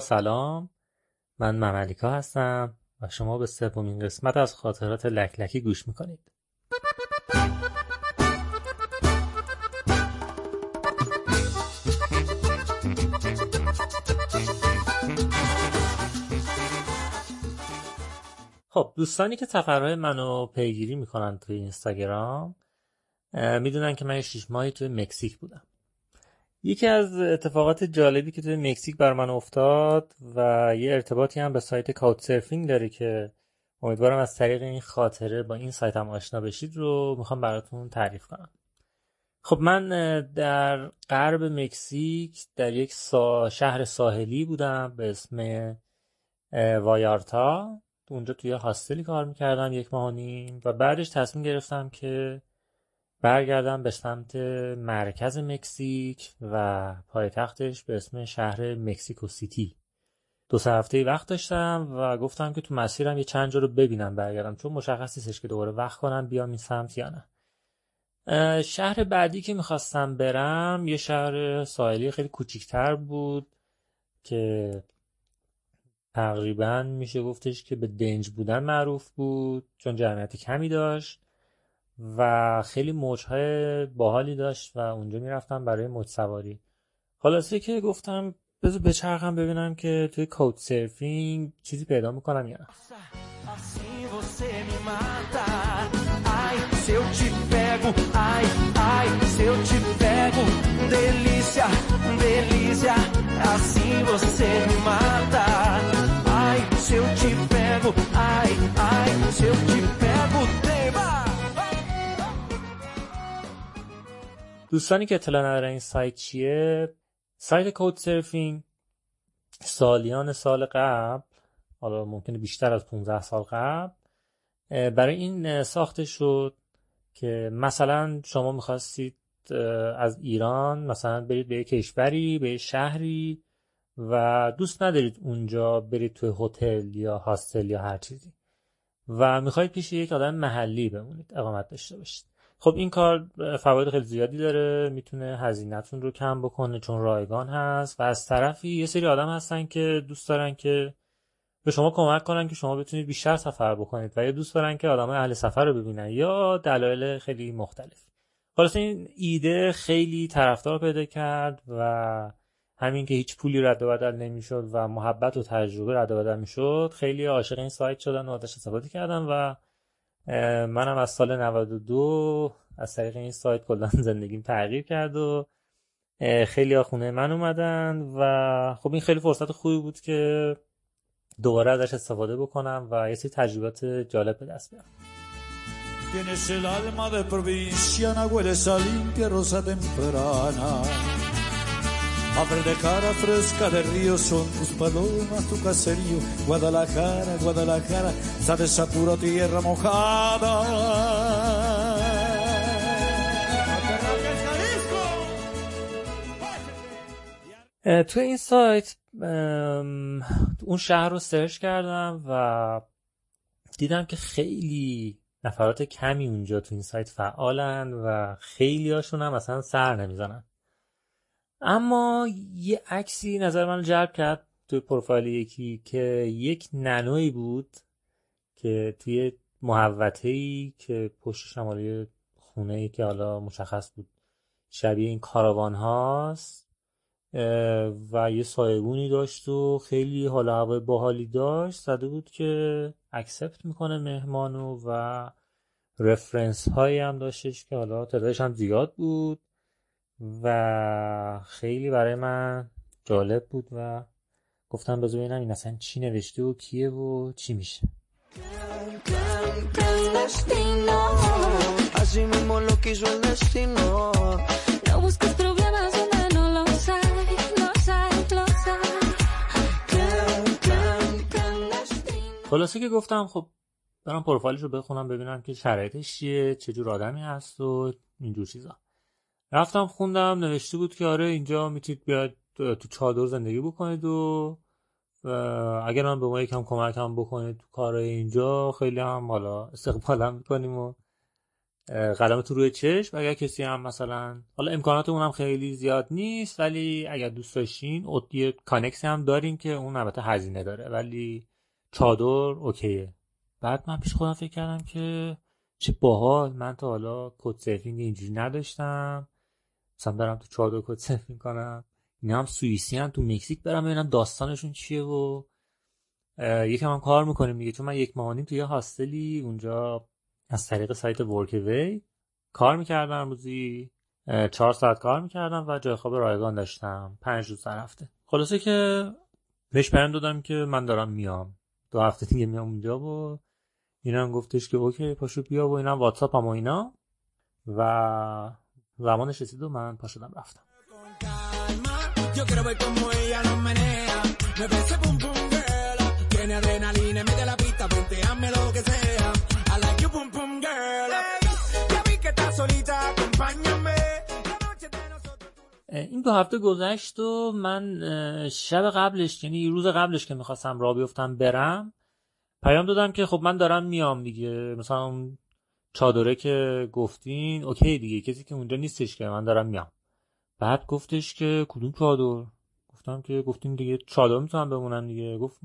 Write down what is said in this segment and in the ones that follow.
سلام. من مملیکا هستم و شما به سومین قسمت از خاطرات لکلکی گوش می‌کنید. خب دوستانی که سفرهای منو پیگیری می‌کنن توی اینستاگرام می‌دونن که من شیش ماهی توی مکزیک بودم. یکی از اتفاقات جالبی که توی مکزیک بر من افتاد و یه ارتباطی هم به سایت کاوت سرفینگ داره که امیدوارم از طریق این خاطره با این سایت هم آشنا بشید رو می‌خوام براتون تعریف کنم. خب من در غرب مکزیک در یک شهر ساحلی بودم به اسم وایارتا. اونجا توی هاستلی کار می‌کردم یک ماه و بعدش تصمیم گرفتم که برگردم به سمت مرکز مکزیک و پایتختش به اسم شهر مکسیکو سیتی. دو سه هفته وقت داشتم و گفتم که تو مسیرم یه چند جا رو ببینم برگردم چون مشخص نیستش که دوباره وقت کنم بیام این سمت یا نه. شهر بعدی که می‌خواستم برم یه شهر ساحلی خیلی کوچیکتر بود که تقریبا میشه گفتش که به دنج بودن معروف بود چون جمعیت کمی داشت. و خیلی موجهای باحالی داشت و اونجا می‌رفتم برای موج سواری. خلاصه که گفتم بذار بچرخم ببینم که توی کود سرفینگ چیزی پیدا می‌کنم یا نه. دوستانی که اطلاع ندارن این سایت چیه سایت کود سرفینگ سالیان سال قبل حالا ممکنه بیشتر از 15 سال قبل برای این ساخته شد که مثلا شما می‌خواستید از ایران مثلا برید به کشوری به شهری و دوست ندارید اونجا برید توی هتل یا هاستل یا هر چیزی و می‌خواید پیش یک آدم محلی بمونید اقامت داشته باشید. خب این کار فواید خیلی زیادی داره می‌تونه هزینهتون رو کم بکنه چون رایگان هست و از طرفی یه سری آدم هستن که دوست دارن که به شما کمک کنن که شما بتونید بیشتر سفر بکنید و یا دوست دارن که آدم اهل سفر رو ببینن یا دلایل خیلی مختلف. خلاص این ایده خیلی طرفدار پیدا کرد و همین که هیچ پولی رد و بدل نمی‌شد و محبت و تجربه رد و بدل می‌شد خیلی عاشق این سایت شدن و ازش استفاده کردن و منم از سال 92 از طریق این سایت کلا زندگیم تغییر کرد و خیلی خونه من اومدن و خب این خیلی فرصت خوبی بود که دوباره ازش استفاده بکنم و یه سری تجربات جالب به دست بیارم Tienes el alma de provinciana, hueles a limpia rosa temprana. De cara fresca de río son tus palomas, tu caserío. Guadalajara, Guadalajara, sabes esa pura tierra mojada. تو این سایت اون شهر رو سرچ کردم و دیدم که خیلی نفرات کمی اونجا تو این سایت فعالن و خیلی هاشون هم مثلا سر نمی‌زنن اما یه عکسی نظر من جلب کرد توی پروفایل یکی که یک ننوی بود که توی محوطه ای که پشت شمالی خونه ای که حالا مشخص بود شبیه این کاروان هاست و یه سایبونی داشت و خیلی حالا هوای باحالی داشت. زده بود که اکسپت می‌کنه مهمانو و رفرنس هایی هم داشتش که حالا تعدادش هم زیاد بود. و خیلی برای من جالب بود و گفتم بذار ببینم این اصلا چی نوشته و کیه و چی میشه. خلاصه که گفتم خب برام پروفایلش رو بخونم ببینم که شرایطش چیه چجور آدمی هست و اینجور چیزا. رفتم خوندم نوشته بود که آره اینجا می‌تونید بیاید تو چادر زندگی بکنید و اگر من به ما یکم کمک هم بکنید تو کار اینجا خیلی هم حالا استقبالم می‌کنیم و قلم تو روی چشم. اگر کسی هم مثلا حالا امکانات اونم خیلی زیاد نیست ولی اگر دوست داشتین یه کانکس هم داریم که اون البته هزینه داره ولی چادر اوکیه. بعد من پیش خودم فکر کردم که چه باحال. من تا حالا کد سرفینگ اینجوری نداشتم. مثلا برم تو چادر کد سرفینگ کنم. اینا هم سوئیسی هم تو مکزیک برم ببینم داستانشون چیه و یکم هم کار می‌کنیم دیگه چون من یک ماه توی هاستلی اونجا از طریق سایت ورکوی کار می‌کردم روزی. چهار ساعت کار می‌کردم و جای خواب رایگان داشتم. پنج روز در هفته. خلاصه که بهش پیام دادم که من دارم میام. دو هفته دیگه میام اونجا و اینا هم گفتش که اوکی پاشو بیا و اینا واتساپ هم و اینا. و زمانش رسید و من پاشدم رفتم. این دو هفته گذشت و من شب قبلش یعنی روز قبلش که می‌خواستم را بیفتم برم پیام دادم که خب من دارم میام دیگه. مثلا چادره که گفتین اوکی دیگه کسی که اونجا نیستش که من دارم میام. بعد گفتش که کدوم چادر؟ گفتم که گفتین دیگه چادر می‌تونم بمونم دیگه. گفت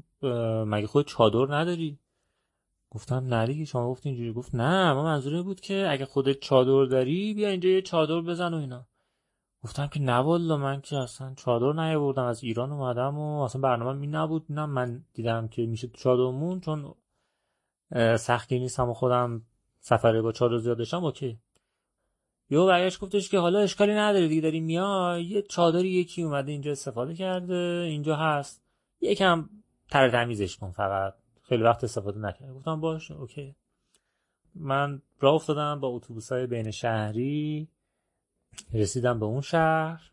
مگه خود چادر نداری؟ گفتم نه دیگه شما گفتین اینجوری. گفت نه ما منظوری بود که اگه خودت چادر داری بیا اینجا یه چادر بزن و اینا. گفتم که نه والا من که اصلا چادر نیاوردم. از ایران اومدم و اصلا برنامه می نبود. نه من دیدم که میشه چادرمون چون سختی نیستم و خودم سفره با چادر زیاد داشتم اوکی. یو برگشت گفتش که حالا اشکالی نداره دیگه داری میای یه چادری یکی اومده اینجا استفاده کرده اینجا هست. یکم تر تمیزش کن فقط. خیلی وقت استفاده نکرد. گفتم باش اوکی. من راه افتادم با اتوبوس های بین شهری. رسیدم به اون شهر.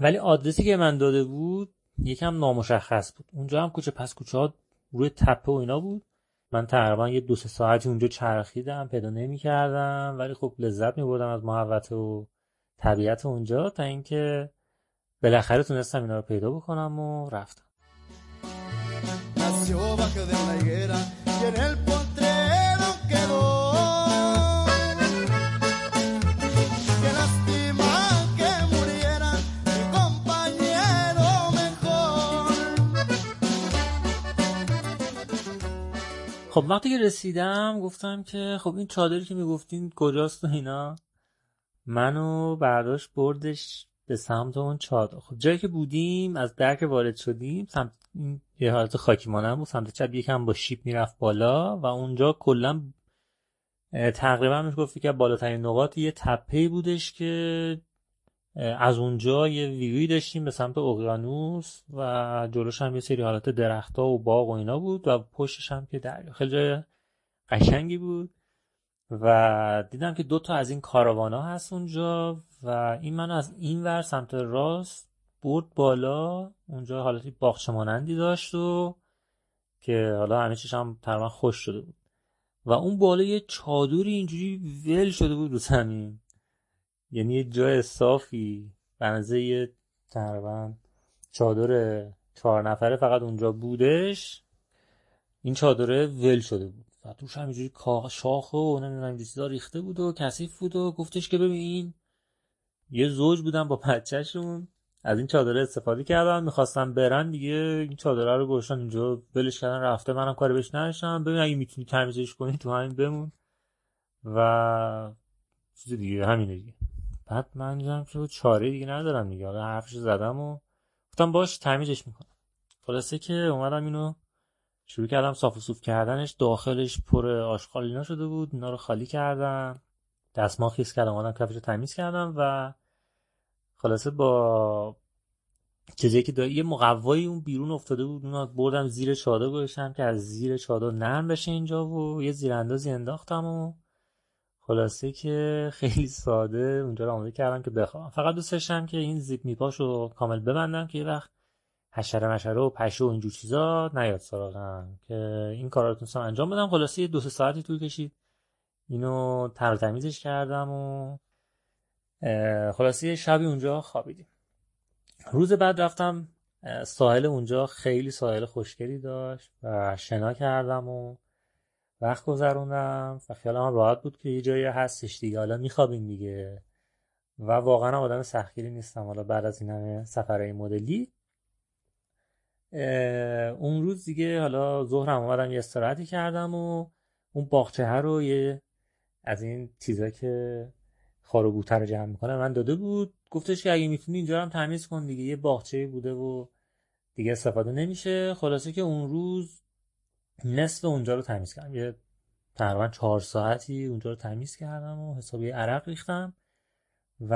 ولی آدرسی که من داده بود یکم نامشخص بود. اونجا هم کوچه پس کوچه ها روی تپه و اینا بود. من تقریبا یه دو سه ساعتی اونجا چرخیدم پیدا نمی کردم ولی خب لذت می بردم از محوطه و طبیعت اونجا تا اینکه بالاخره تونستم اینا رو پیدا بکنم و رفتم. خب وقتی که رسیدم گفتم که خب این چادری که می‌گفتین کجاست و اینا؟ منو برداشت بردش به سمت اون چادر خب جایی که بودیم از درک وارد شدیم سمت یه حالت خاکی مانم بود. سمت چپ یکم با شیپ می‌رفت بالا و اونجا کلا تقریبا میشه گفتی که بالاترین نقاط یه تپه بودش که از اونجا یه ویوی داشتیم به سمت اقیانوس و جلوش هم یه سری حالت درختها و باغ و اینا بود و پشتش هم که دریا خیلی جای قشنگی بود. و دیدم که دو تا از این کاروانا هست اونجا و این منو از این ور سمت راست برد بالا. اونجا حالتی باغچه مانندی داشت و که حالا همه چیش هم تقریبا خوش شده بود. و اون بالا یه چادری اینجوری ول شده بود رو زمین. یعنی یه جای صافی بنزه یه تقریبا چادر چهار نفره فقط اونجا بودش. این چادره ول شده بود و توش همینجوری شاخه و نمی‌دونم چیزا ریخته بود و کثیف بود و گفتش که ببین یه زوج بودن با بچهشون. از این چادره استفاده کردن می‌خواستم برن دیگه. این چادره رو گوشن اینجا ولش کردن رفته منم کاری بهش نداشتم. ببین اگه می‌تونی تمیزش کنی تو همین بمون. و چیز دیگه همینه دیگه. بعد من دیدم که چاره دیگه ندارم دیگه. حالا حرفش زدم و گفتم باش تمیزش می‌کنم. خلاصه که اومدم اینو شروع کردم صاف و صوف کردنش. داخلش پر آشغال اینا شده بود. اینا رو خالی کردم. دستمال خیس کردم. اومدم کفش رو تمیز کردم و خلاصه با چیزی که یه مقوایی اون بیرون افتاده بود اون بردم زیر چادر گذاشتم که از زیر چادر نرم بشه اینجا و یه زیراندازی انداختم و خلاصه که خیلی ساده اونجا رو آماده کردم که بخوام فقط دوست داشتم که این زیپ میپاش رو کامل ببندم که یه وقت حشره مشره و پشه و اینجور چیزا نیاد سراغم. که این کارا رو تونستم انجام بدم. خلاصه یه دو سه ساعتی طول کشید. اینو تر تمیزش کردم و خلاصه شبی اونجا خوابیدیم. روز بعد رفتم ساحل اونجا. خیلی ساحل خوشگلی داشت و شنا کردم و وقت گذروندم و خیالم راحت بود که یه جایی هستش دیگه. حالا میخوابیم دیگه. و واقعا آدم سختگیری نیستم. حالا بعد از این همه سفرهای مدلی. اون روز دیگه حالا ظهرم اومدم یه استراحتی کردم و اون باغچه رو یه از این چیزا که خار و رو جمع می‌کنه من داده بود. گفتش که اگه می‌تونی اینجا هم تمیز کن دیگه. یه باغچه بوده و دیگه استفاده نمیشه. خلاصه که اون روز نصف اونجا رو تمیز کردم. یه تقریبا چهار ساعتی اونجا رو تمیز کردم و حسابی عرق ریختم و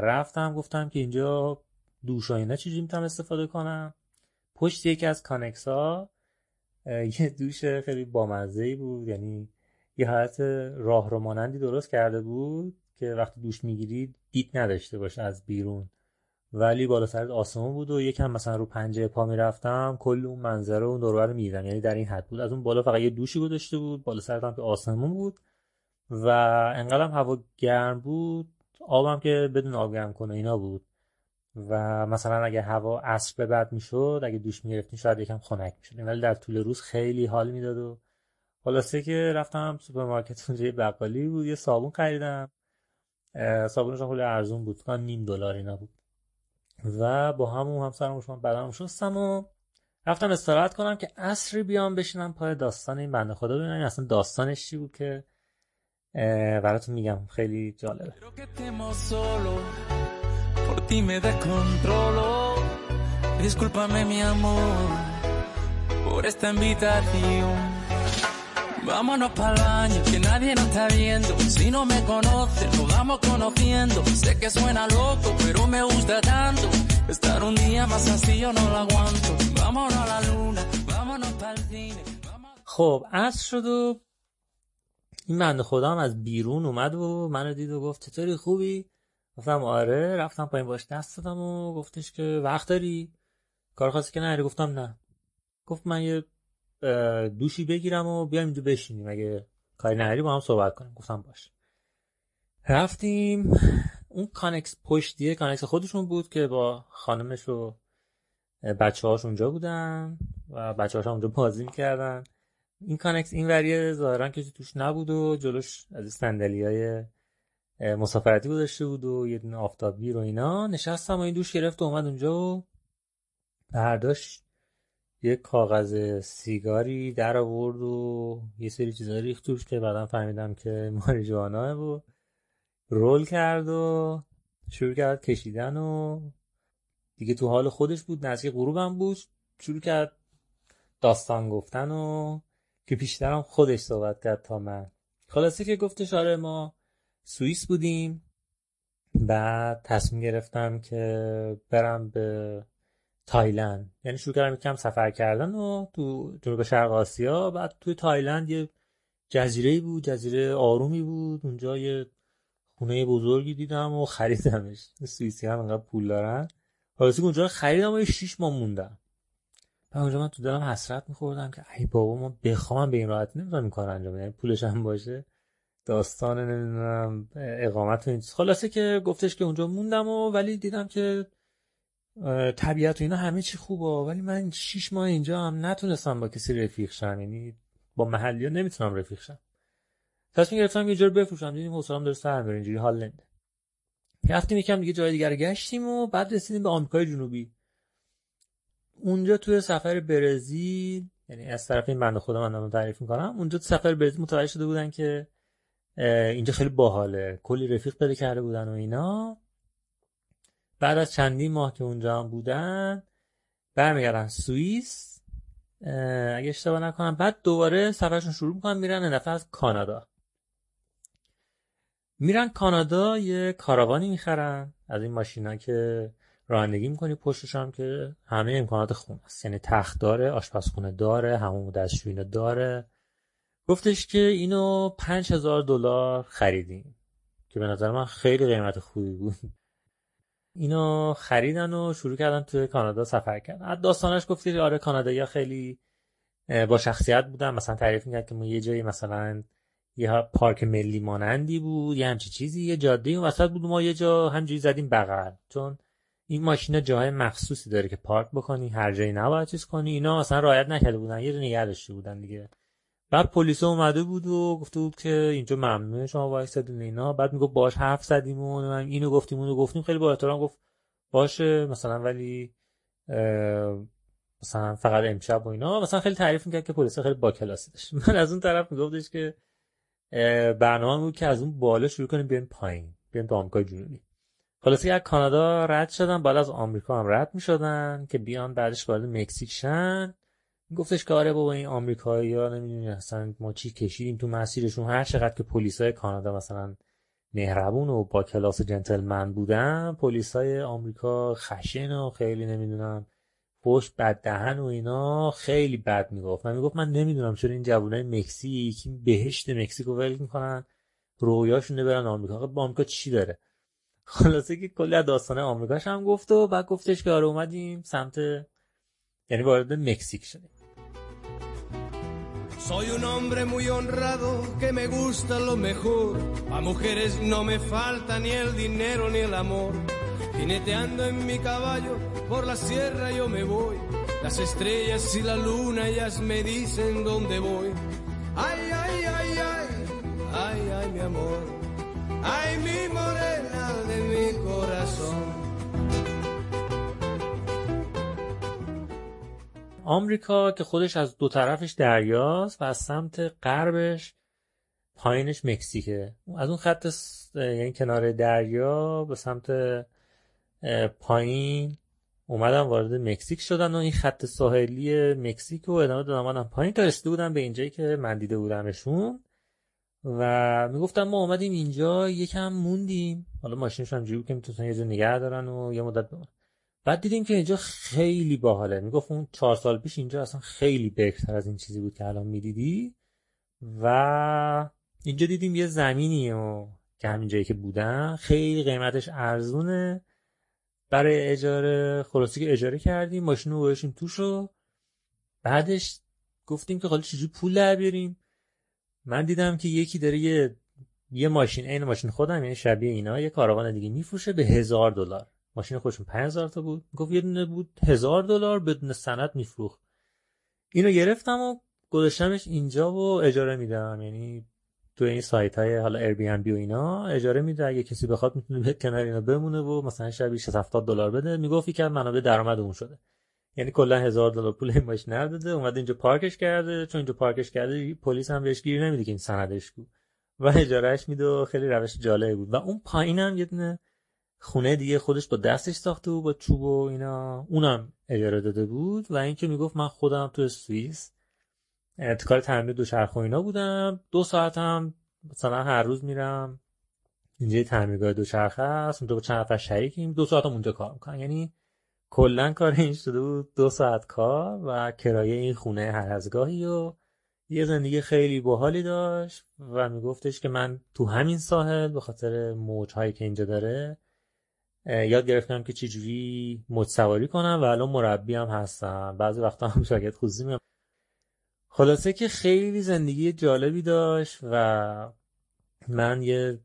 رفتم گفتم که اینجا دوش و اینا چجوری می‌تونم استفاده کنم؟ پشت یکی از کانکس ها یه دوش خیلی بامزه بود یعنی یه حالت راه رو مانندی درست کرده بود که وقتی دوش می‌گیرید دید نداشته باشه از بیرون. ولی بالا سرت آسمون بود و یکم مثلا رو پنجه پا می‌رفتم کل اون منظره اون دوربر رو می‌دیدم. یعنی در این حد بود. از اون بالا فقط یه دوشی گذاشته بود بالا سرت هم که آسمون بود. و انقدرم هوا گرم بود آبم که بدون آب گرم کن اینا بود. و مثلا اگه هوا عصر به بعد می‌شد اگه دوش می‌گرفتین شاید یکم خنک می‌شد. ولی در طول روز خیلی حال می‌داد و خلاصه که رفتم سوپرمارکت اونجا یه بقالی بود یه صابون خریدم. صابونش خیلی ارزون بود. کلا نیم دلار اینا بود. و با همون هم سرم هم بدنم شستم و رفتم استراحت کنم که عصری بیام بشینم پای داستان این بنده خدا. ببینم اصلا داستانش چی بود که براتون میگم. خیلی جالبه. Vámonos para el baño, que nadie nos está viendo. Si no me conoce, nos vamos conociendo. Sé que suena loco, pero me gusta tanto. Estar un día más así yo no lo aguanto. Vámonos a la luna, vámonos para el cine. خب عصر شد و این بنده خدام از بیرون اومد و منو دید و گفت چطوری خوبی گفتم آره رفتم پایین باش دست دادم و گفتش که وقت داری کار خاصی که نری گفتم نه گفت من یه دوشی بگیرم و بیایم اینجا بشینیم. اگه کاری نداری با هم صحبت کنیم. گفتم باش رفتیم. اون کانکس پشتیه کانکس خودشون بود که با خانمش و بچه هاش اونجا بودن و بچه هاش اونجا بازی می‌کردن. این کانکس این وریه ظاهرا که توش نبود و جلوش از سندلی های مسافرتی گذاشته بود و یه دونه آفتابی رو اینا. نشستم و این دوش گرفت و اومد اونجا و برداشت. یه کاغذ سیگاری در آورد و یه سری چیزا ریخت توش که بعدا فهمیدم که ماریجوانا و رول کرد و شروع کرد کشیدن و دیگه تو حال خودش بود نزدیک غروبم بود شروع کرد داستان گفتن و که پیشترم خودش صحبت کرد تا من. خلاصه که گفتش آره ما سوئیس بودیم بعد تصمیم گرفتم که برم به تایلند. یعنی شروع کردم یکم سفر کردن و تو جنوب شرق آسیا. بعد توی تایلند یه جزیره بود جزیره آرومی بود. اونجا یه خونه بزرگی دیدم و خریدمش. سوئیسی هم انقدر پول دارن. حالا اونجا خریدم و یه شیش ماه موندم. و اونجا من تو دلم حسرت میخوردم که ای بابا ما بخوام به این راحتی نمی‌تونم کار انجام یعنی پولش هم باشه. داستان نمی‌دونم اقامت و این خلاصه که گفتش که اونجا موندم و ولی دیدم که طبیعت و اینا همه چی خوبه ولی من شیش ماه اینجا هم نتونستم با کسی رفیق شم. یعنی با محلی ها نمی‌تونم رفیق شم. تصمیم گرفتم یه جور بفروشم. دیدیم حسرام داره سر میره اینجوری حال نمیده. رفتیم یکم دیگه جای دیگر گشتیم و بعد رسیدیم به آمریکای جنوبی. اونجا توی سفر برزیل یعنی از طرف این بنده خدا من دارم تعریف می‌کنم اونجا تو سفر برزیل متوجه شده بودن که اینجا خیلی باحاله. کلی رفیق پیدا کرده بودن و اینا. بعد از چندین ماه که اونجا هم بودن برمیگردن سوئیس اگه اشتباه نکنم بعد دوباره سفرشون شروع می‌کنن میرن دفعه از کانادا. میرن کانادا یه کاروانی می‌خرن از این ماشینا که رانندگی می‌کنی پشتش هم که همه امکانات خونه است یعنی تخت داره آشپزخونه داره همون دستشویی داره. گفتش که اینو پنج هزار دلار خریدیم که به نظر من خیلی قیمت خوبی بود. اینو خریدن و شروع کردن توی کانادا سفر کردن. داستانش گفتی آره کانادایی خیلی با شخصیت بودن. مثلا تعریف می‌کرد که ما یه جایی مثلا یه پارک ملی مانندی بود یه همچی چیزی یه جاده اون وسط بود. ما یه جا همجوری زدیم بغل. چون این ماشینا جاهای مخصوصی داره که پارک بکنی هر جایی نباید چیز کنی. اینا مثلا رایت نکرده بودن یه نگه داشته بودن دیگه. بعد پلیس اومده بود و گفته بود که اینجا ممنوعه شما وایسادین اینا. بعد می‌گفت باش حرف زدیم و اینو گفتیم اونو گفتیم. خیلی با احترام گفت باشه مثلا ولی مثلا فقط امشب و اینا. مثلا خیلی تعریف می‌کرد که پلیس خیلی با کلاسی داشت. من از اون طرف میگفتش که برنامه بود که از اون بالا شروع کنیم بیایم پایین بیایم به آمریکای جنوبی. خلاصه از کانادا رد شدن بعد از آمریکا هم رد می‌شدن که بیان بعدش وارد مکزیک شن گفتش که آره بابا این آمریکایی ها نمی‌دونی اصلا ما چی کشیدیم تو مسیرشون. هر چقدر که پلیسای کانادا مثلا مهربون و با کلاس جنتلمن بودن پلیسای آمریکا خشن و خیلی نمی‌دونم پشت بد دهن و اینا خیلی بد می‌گفت. من می‌گفت من نمی‌دونم چرا این جوانای مکزیک بهشت مکزیک رو ول می‌کنن رویاشون برن آمریکا. با آمریکا چی داره؟ خلاصه که کلی از داستان آمریکاش هم گفت و بعد گفتش که آره اومدیم سمت یعنی وارد مکزیک شدیم. Soy un hombre muy honrado que me gusta lo mejor. A mujeres no me falta ni el dinero ni el amor. Jineteando en mi caballo por la sierra yo me voy. Las estrellas y la luna ellas me dicen dónde voy. Ay, ay, ay, ay, آمریکا که خودش از دو طرفش دریاست و از سمت غربش پایینش مکزیکه. از اون خط یعنی کنار دریا به سمت پایین اومدن وارد مکزیک شدن و این خط ساحلی مکزیک رو ادامه دادن. پایین. تا رسیده بودن به اینجایی که من دیده بودمشون. و می‌گفتم ما اومدیم اینجا یکم موندیم. حالا ماشینشون هم که می‌تونن یه جا نگه دارن و یه مدت بعد دیدیم که اینجا خیلی باحاله. می‌گفت اون چهار سال پیش اینجا اصلا خیلی بهتر از این چیزی بود که الان می‌دیدی. و اینجا دیدیم یه زمینی و که همین جایی که بودن خیلی قیمتش ارزونه. برای اجاره خلاصی که اجاره کردیم ماشین رو باشیم توش رو بعدش گفتیم که حالا چجوری پول در بیاریم. من دیدم که یکی داره یه یه ماشین عین ماشین خودم یعنی شبیه اینا یه کاروان دیگه میفروشه به هزار دلار. ماشین خودشون 5000 تا بود. گفت یه دونه بود هزار دلار بدون سند میفروخت. اینو گرفتم و گذاشتمش اینجا و اجاره میدم. یعنی تو این سایت های حالا Airbnb و اینا اجاره میده. اگه کسی بخواد می‌تونه به کنار اینا بمونه و مثلا شبی 70 دلار بده. می‌گفت که منابع درآمد اون شده. یعنی کلا هزار دلار پول این ماشین نداده. اومده اینجا پارکش کرده. چون اینجا پارکش کرده پلیس هم بهش گیر نمیده که این سندش کو. و اجارهش میده و خیلی روش جالبی بود. و اون پایینم یه دونه خونه دیگه خودش با دستش ساخته بود با چوب و اینا. اونم اجاره داده بود و اینکه می‌گفت من خودم تو سوئیس کار تعمیر دوچرخه اینا بودم. دو ساعتم مثلا هر روز میرم. اینجا تعمیرگاه دوچرخه است اونجا با چند نفر شریکیم دو ساعتم اونجا کار می‌کنم. یعنی کلا کار این شده بود. دو ساعت کار و کرایه این خونه هر از گاهی و یه زندگی خیلی باحالی داشت و میگفتش که من تو همین ساحل به خاطر موجهایی که اینجا داره یاد گرفتم که چجوری موج سواری کنم و الان مربی هم هستم. بعضی وقتا هم شاگرد خصوصی میام خلاصه که خیلی زندگی جالبی داشت و من یه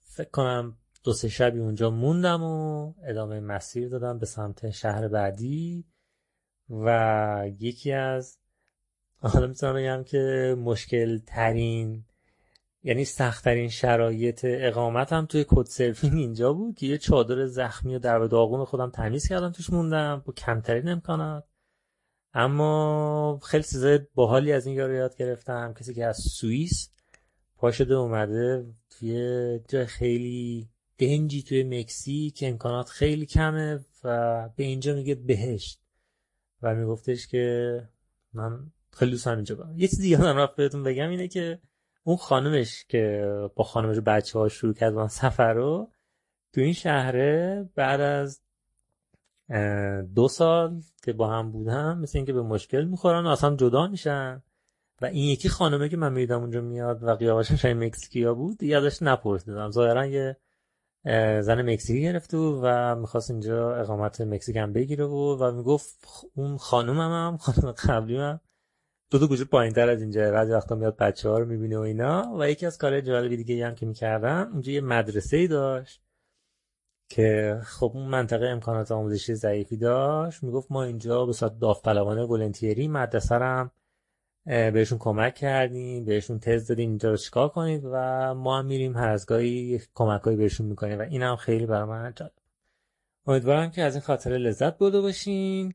فکر کنم دو سه شبی اونجا موندم و ادامه مسیر دادم به سمت شهر بعدی و یکی از حالا می‌تونم بگم که مشکل ترین یعنی سختترین شرایط اقامتم توی کد سرفینگ اینجا بود که یه چادر زخمی و در داغون خودم تمیز کردم توش موندم با کمترین امکانات. اما خیلی چیزای باحالی از این یارو یاد گرفتم. کسی که از سوئیس پاشده اومده توی جای خیلی دنجی توی مکزیک امکانات خیلی کمه و به اینجا میگه بهشت و میگفتش که من خیلی دوست هم اینجا برم. یه چیزی یادم رفت بهتون بگم اینه که اون خانمش که با خانمش بچه ها شروع کرد با سفر رو تو این شهره بعد از دو سال که با هم بودم مثل اینکه به مشکل می‌خورن و اصلا جدا میشن. و این یکی خانمه که من میدم اونجا میاد و قیافش شاید مکزیکیا بود دیگه ازش نپرسیدم. ظاهرا یه زن مکزیکی گرفته و می‌خواست اینجا اقامت مکزیک هم بگیره بود و می‌گفت اون خانم هم, خانم قبلی هم دو دو گوشه پایین تر از اینجا. بعضی وقتا میاد بچه ها رو می‌بینه و اینا. و یکی از کارهای جالبی دیگه هم که می‌کردن اونجا یه مدرسه ای داشت که خب اون منطقه امکانات آموزشی ضعیفی داشت. می‌گفت ما اینجا به صورت داوطلبانه ولنتیری مدرسه هم بهشون کمک کردیم بهشون تز دادیم اینجا رو چیکار کنید و ما هم میریم هر از گاهی کمکایی بهشون می‌کنیم. و این خیلی برای من جالب. امیدوارم که از این خاطره لذت برده باشین.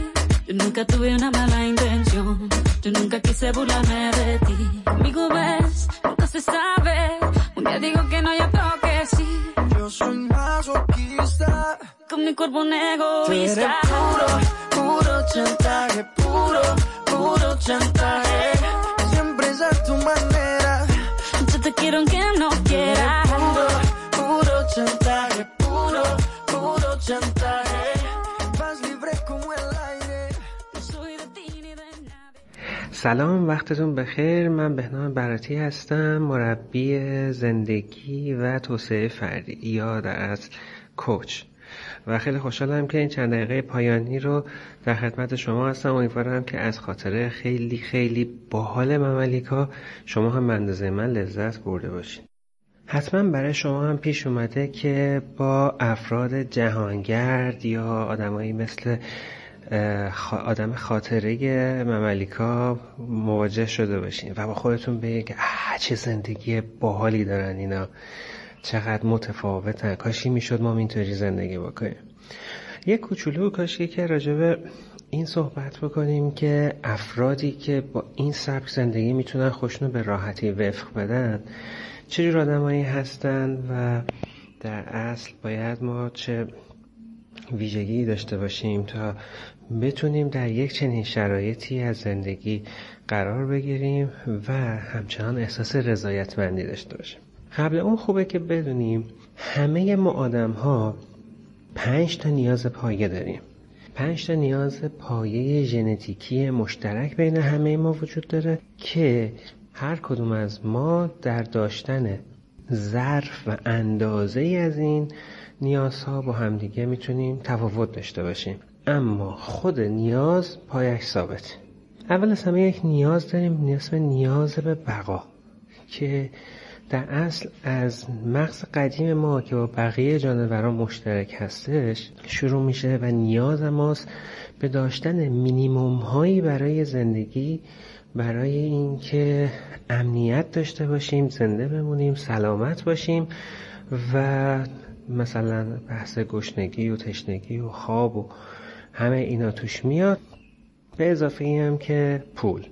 Yo nunca tuve una mala intención, yo nunca quise burlarme de ti. Amigo, ves, nunca se sabe, un día digo que no, ya toque yo soy masoquista. Con mi cuerpo un egoísta. puro, puro chantaje, puro, puro chantaje. Siempre es a tu manera. Yo te quiero aunque no quiera. Puro, puro chantaje, سلام وقتتون بخیر. من بهنام براتی هستم مربی زندگی و توسعه فردی یا در اصل کوچ. و خیلی خوشحالم که این چند دقیقه پایانی رو در خدمت شما هستم. امیدوارم که از خاطره خیلی خیلی باحال مملیکا شما هم اندازه من لذت برده باشید حتما برای شما هم پیش اومده که با افراد جهانگرد یا آدمایی مثل آدم خاطره مملیکا مواجه شده باشین و با خودتون بگید که چه زندگی باحالی دارن اینا. چقدر متفاوتن کاشی می‌شد ما اینطوری زندگی بکنیم. یه کوچولو کاشی که راجبه این صحبت بکنیم که افرادی که با این سبک زندگی می‌تونن خوشنو به راحتی وفق بدن چجور آدمایی هستن و در اصل باید ما چه ویژگی داشته باشیم تا بتونیم در یک چنین شرایطی از زندگی قرار بگیریم و همچنان احساس رضایتمندی داشته باشیم. قبل اون خوبه که بدونیم همه ما آدم ها پنج تا نیاز پایه داریم. پنج تا نیاز پایه ژنتیکی مشترک بین همه ما وجود داره که هر کدوم از ما در داشتن ظرف و اندازه از این نیازها با همدیگه می‌تونیم تفاوت داشته باشیم. اما خود نیاز پایش ثابت. اول از همه یک نیاز داریم نیاز نیاز به بقا که در اصل از مغز قدیم ما که با بقیه جانوران مشترک هستش شروع میشه و نیاز ماست به داشتن مینیموم هایی برای زندگی برای اینکه امنیت داشته باشیم زنده بمونیم سلامت باشیم و مثلا بحث گشنگی و تشنگی و خواب و همه اینا توش میاد به اضافه ای هم که پول.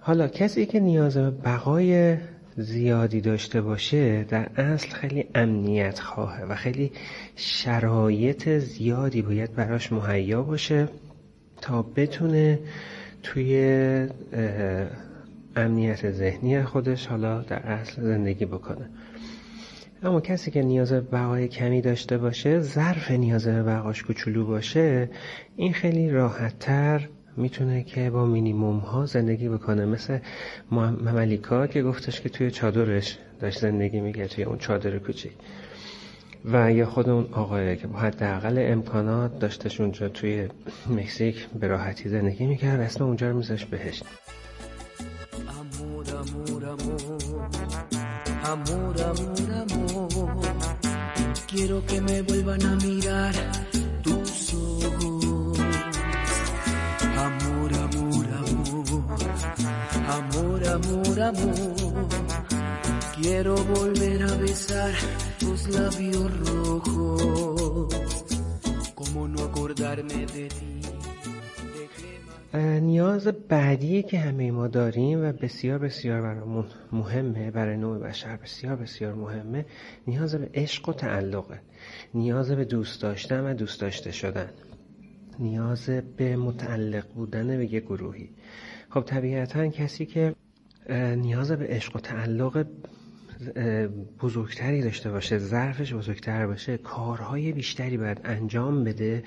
حالا کسی که نیاز به بقای زیادی داشته باشه در اصل خیلی امنیت خواهه و خیلی شرایط زیادی باید براش مهیا باشه تا بتونه توی امنیت ذهنی خودش حالا در اصل زندگی بکنه. اما کسی که نیاز به بقای کمی داشته باشه ظرف نیاز به بقاش کوچولو باشه این خیلی راحتتر می‌تونه که با مینیموم ها زندگی بکنه. مثل مملیکا که گفتش که توی چادرش داشت زندگی میگه توی اون چادر کوچیک. و یا خود اون آقایه که با حداقل امکانات داشتش اونجا توی مکزیک به راحتی زندگی می‌کرد اسم اونجا رو میذاش بهشت. Amor, amor, amor. Quiero que me vuelvan a mirar tus ojos. Amor, amor, amor. Amor, amor, amor. Quiero volver a besar tus labios rojos. ¿Cómo no acordarme de ti? نیاز بعدی که همه ما داریم و بسیار بسیار برامون مهمه برای نوع بشر بسیار بسیار مهمه. نیاز به عشق و تعلقه. نیاز به دوست داشتن و دوست داشته شدن. نیاز به متعلق بودن به یه گروهی. خب طبیعتا کسی که نیاز به عشق و تعلق بزرگتری داشته باشه ظرفش بزرگتر باشه کارهای بیشتری باید انجام بده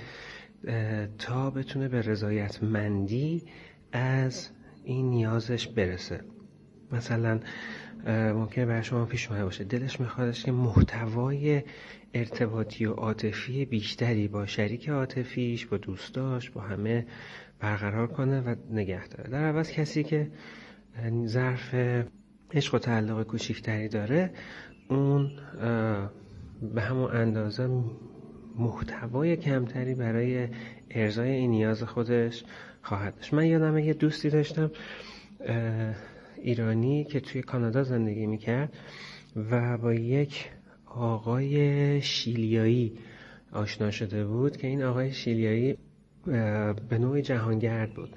تا بتونه به رضایتمندی از این نیازش برسه. مثلا ممکنه برای شما پیش اومده باشه. دلش میخوادش که محتوای ارتباطی و عاطفی بیشتری با شریک عاطفیش با دوستاش با همه برقرار کنه و نگه داره. در عوض کسی که ظرف عشق و تعلق کوچیکتری داره اون به همون اندازه محتوای کمتری برای ارزای این نیاز خودش خواهد داشت. من یادم یه دوستی داشتم ایرانی که توی کانادا زندگی می‌کرد و با یک آقای شیلیایی آشنا شده بود که این آقای شیلیایی به نوع جهانگرد بود.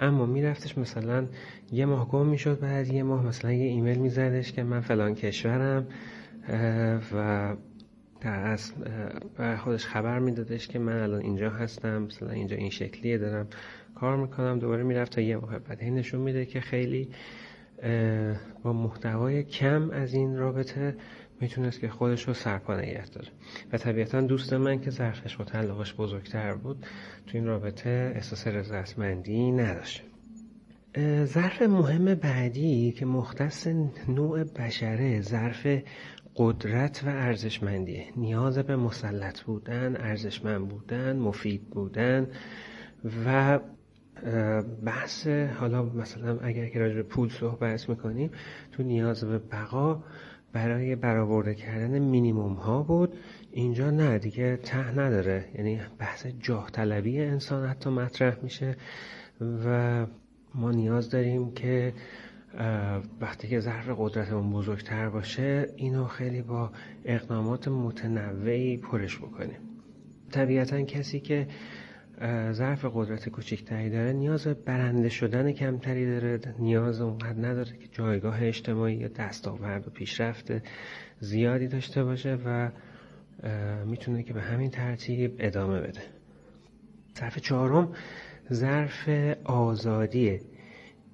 اما میرفتش مثلا یه ماه گم می‌شد بعد یه ماه مثلا یه ایمیل میزدش که من فلان کشورم و در اصل خودش خبر میدادش که من الان اینجا هستم مثلا اینجا این شکلیه دارم کار می‌کنم دوباره می‌رفت تا یه ماه بعد. این نشون میده که خیلی با محتوای کم از این رابطه می‌تونست که خودش رو سرپا نگه داره. و طبیعتا دوست من که ظرفش و بزرگتر بود تو این رابطه احساس رضایتمندی نداشت. ظرف مهم بعدی که مختص نوع بشره ظرف قدرت و ارزشمندیه. نیاز به مسلط بودن ارزشمند بودن مفید بودن و بحث حالا مثلا اگر که راجع پول صحبت می‌کنیم تو نیاز به بقا برای برآورده کردن مینیموم ها بود. اینجا نه دیگه ته نداره. یعنی بحث جاه طلبی انسان حتی مطرح میشه و ما نیاز داریم که وقتی که ظرف قدرتمون بزرگتر باشه اینو خیلی با اقدامات متنوعی پرش بکنیم. طبیعتا کسی که ظرف قدرت کوچکتری داره نیاز برنده شدن کمتری داره نیاز اونقدر نداره که جایگاه اجتماعی یا دستاورد و پیشرفت زیادی داشته باشه و می‌تونه که به همین ترتیب ادامه بده. ظرف چهارم ظرف آزادیه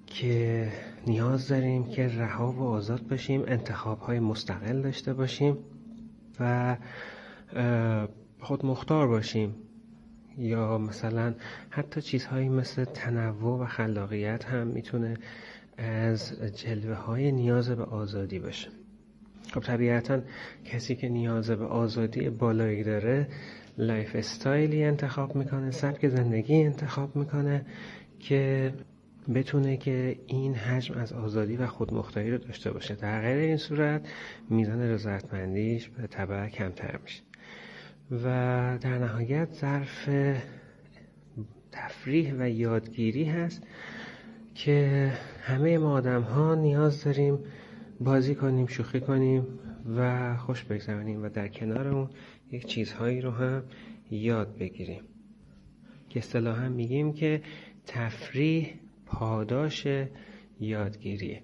که نیاز داریم که رها و آزاد باشیم انتخاب های مستقل داشته باشیم و خود مختار باشیم. یا مثلا حتی چیزهایی مثل تنوع و خلاقیت هم می‌تونه از جلوه های نیاز به آزادی باشه. خب طبیعتا کسی که نیاز به آزادی بالایی داره lifestyle ی انتخاب می‌کنه سبک زندگی انتخاب می‌کنه که بتونه که این حجم از آزادی و خودمختاری رو داشته باشه. در غیر این صورت میزان رضایتمندیش بالطبع کمتر میشه. و در نهایت ظرف تفریح و یادگیری هست که همه ما آدم ها نیاز داریم بازی کنیم شوخی کنیم و خوش بگذرانیم و در کنار اون یک چیزهایی رو هم یاد بگیریم. که اصطلاحا میگیم که تفریح پاداش یادگیریه.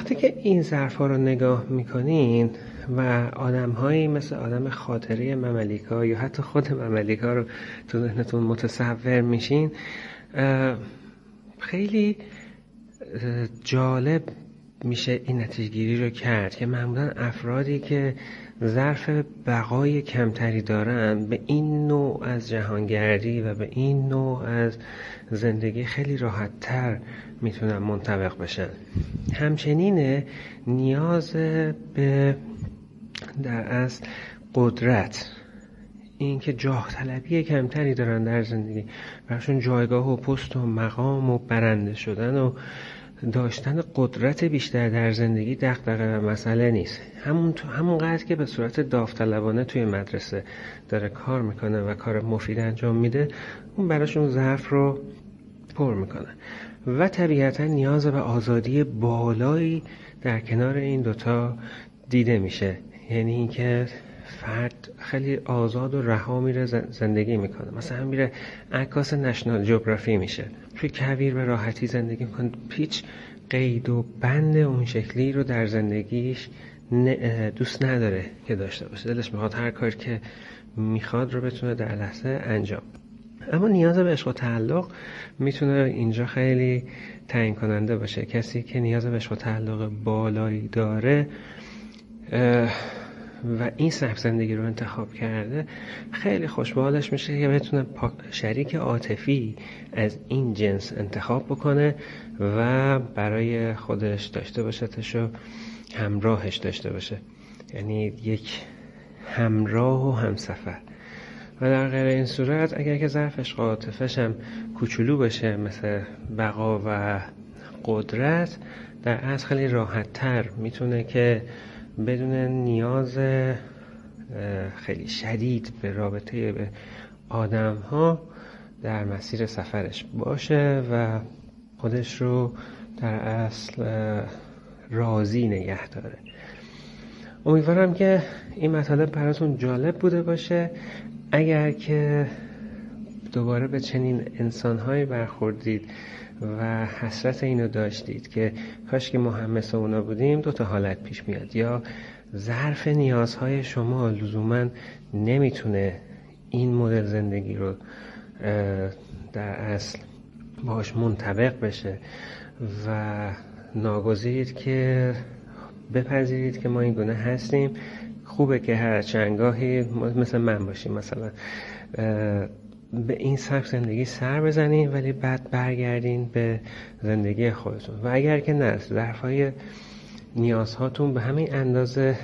وقتی که این ظرف ها رو نگاه می‌کنین و آدم هایی مثل آدم خاطری مملیکا یا حتی خود مملیکا رو تو ذهنتون متصور میشین خیلی جالب میشه این نتیجگیری رو کرد که معمولا افرادی که ظرف بقای کمتری دارن به این نوع از جهانگردی و به این نوع از زندگی خیلی راحت تر می‌تونن منطبق بشن. همچنین نیاز به در اصل قدرت اینکه جاه طلبی کمتری دارن در زندگی. براشون جایگاه و پست و مقام و برنده شدن و داشتن قدرت بیشتر در زندگی دغدغه و مسئله نیست. همون تو همون قدر که به صورت داوطلبانه توی مدرسه داره کار می‌کنه و کار مفید انجام میده اون براشون ظرف رو پر می‌کنه. و طبیعتا نیاز به آزادی بالایی در کنار این دوتا دیده میشه. یعنی اینکه فرد خیلی آزاد و رها میره زندگی می‌کنه. مثلا میره عکاس نشنال جغرافی میشه. توی کویر به راحتی زندگی می‌کنه. پیچ قید و بند اون شکلی رو در زندگیش دوست نداره که داشته باشه. دلش می‌خواد هر کار که می‌خواد رو بتونه در لحظه انجام اما نیاز به عشق و تعلق می‌تونه اینجا خیلی تعیین کننده باشه. کسی که نیاز به عشق و تعلق بالایی داره و این سبک زندگی رو انتخاب کرده خیلی خوشبالش میشه که بتونه شریک عاطفی از این جنس انتخاب بکنه و برای خودش داشته باشه و همراهش داشته باشه. یعنی یک همراه و همسفر. و در غیر این صورت اگر که ظرفش عاطفش هم کوچولو بشه مثل بقا و قدرت در از خیلی راحت تر می‌تونه که بدون نیاز خیلی شدید به رابطه به آدم ها در مسیر سفرش باشه و خودش رو در اصل راضی نگه داره. امیدوارم که این مطالب براتون جالب بوده باشه. اگر که دوباره به چنین انسانهایی برخوردید و حسرت اینو داشتید که کاش که ما هم مثل اونا بودیم دو تا حالت پیش میاد. یا ظرف نیازهای شما لزوما نمی‌تونه این مدل زندگی رو در اصل باش منطبق بشه و ناگزیرید که بپذیرید که ما این گونه هستیم. خوبه که هر چنگاهی مثل من باشیم مثلا به این سبک زندگی سر بزنین ولی بعد برگردین به زندگی خودتون. و اگر که نه ظرفهای نیازهاتون به همین اندازه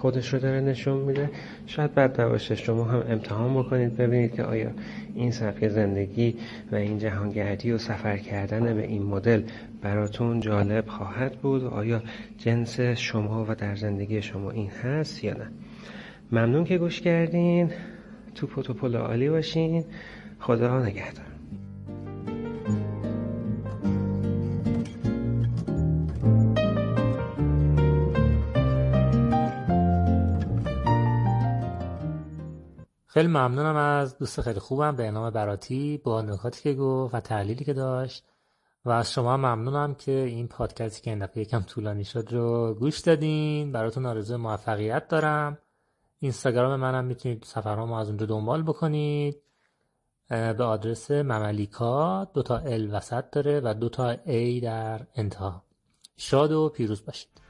خودش رو داره نشون میده شاید بد نباشه. شما هم امتحان بکنید ببینید که آیا این سبک زندگی و این جهانگردی و سفر کردن به این مدل براتون جالب خواهد بود؟ آیا جنس شما و در زندگی شما این هست یا نه؟ ممنون که گوش کردین. تو پوتوپول عالی باشین. خدا نگهدار. خیلی ممنونم از دوست خیلی خوبم به نام براتی با نکاتی که گفت و تحلیلی که داشت. و از شما ممنونم که این پادکستی که این دفعه یکم طولانی شد رو گوش دادین. براتون آرزو موفقیت دارم. اینستاگرام منم می‌تونید سفرهامو از اونجا دنبال بکنید. به آدرس مملیکا دوتا ال وسط داره و دوتا ای در انتها. شاد و پیروز باشید.